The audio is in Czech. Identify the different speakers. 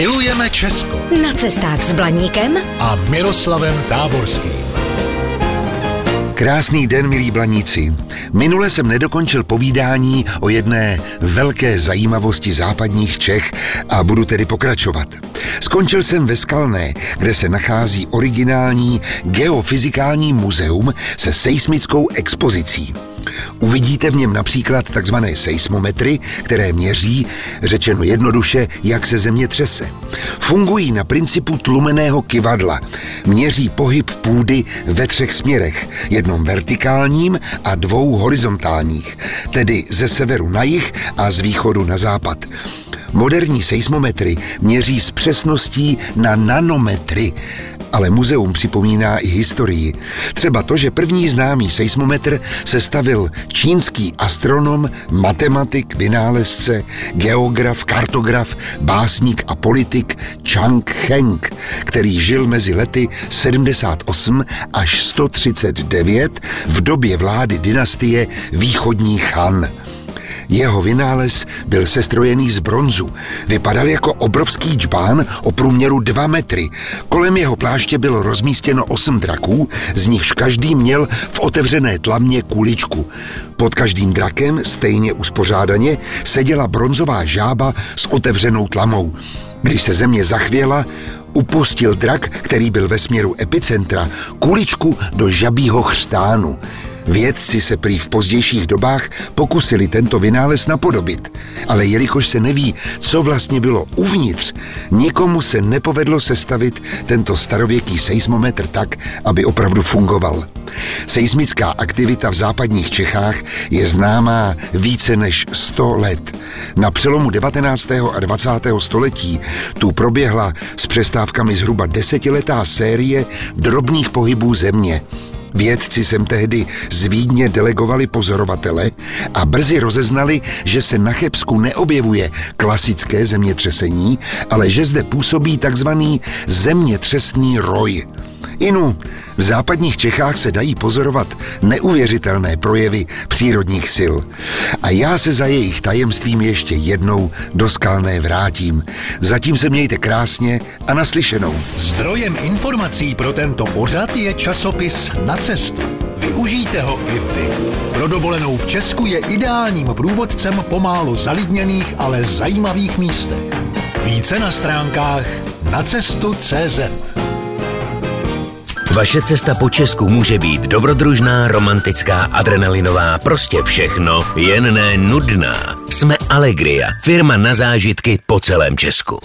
Speaker 1: Milujeme Česko
Speaker 2: Na cestách s Blaníkem
Speaker 1: a Miroslavem Táborským.
Speaker 3: Krásný den, milí blaníci. Minule jsem nedokončil povídání o jedné velké zajímavosti západních Čech a budu tedy pokračovat. Skončil jsem ve Skalné, kde se nachází originální geofyzikální muzeum se seismickou expozicí. Uvidíte v něm například takzvané seismometry, které měří, řečeno jednoduše, jak se země třese. Fungují na principu tlumeného kivadla. Měří pohyb půdy ve třech směrech, jednom vertikálním a dvou horizontálních, tedy ze severu na jih a z východu na západ. Moderní seismometry měří s přesností na nanometry, ale muzeum připomíná i historii. Třeba to, že první známý seismometr sestavil čínský astronom, matematik, vynálezce, geograf, kartograf, básník a politik Chang Heng, který žil mezi lety 78 až 139 v době vlády dynastie východních Han. Jeho vynález byl sestrojený z bronzu. Vypadal jako obrovský džbán o průměru 2 metry. Kolem jeho pláště bylo rozmístěno osm draků, z nichž každý měl v otevřené tlamě kuličku. Pod každým drakem, stejně uspořádaně, seděla bronzová žába s otevřenou tlamou. Když se země zachvěla, upustil drak, který byl ve směru epicentra, kuličku do žabího chřtánu. Vědci se prý v pozdějších dobách pokusili tento vynález napodobit, ale jelikož se neví, co vlastně bylo uvnitř, nikomu se nepovedlo sestavit tento starověký seismometr tak, aby opravdu fungoval. Seismická aktivita v západních Čechách je známá více než 100 let. Na přelomu 19. a 20. století tu proběhla s přestávkami zhruba desetiletá série drobných pohybů země. Vědci sem tehdy z Vídně delegovali pozorovatele a brzy rozeznali, že se na Chebsku neobjevuje klasické zemětřesení, ale že zde působí takzvaný zemětřesný roj. Inu, v západních Čechách se dají pozorovat neuvěřitelné projevy přírodních sil. A já se za jejich tajemstvím ještě jednou do Skalné vrátím. Zatím se mějte krásně a naslyšenou.
Speaker 1: Zdrojem informací pro tento pořad je časopis Na cestu. Využijte ho i vy. Pro dovolenou v Česku je ideálním průvodcem pomálu zalidněných, ale zajímavých místech. Více na stránkách nacestu.cz
Speaker 4: Vaše cesta po Česku může být dobrodružná, romantická, adrenalinová, prostě všechno, jen ne nudná. Jsme Allegria, firma na zážitky po celém Česku.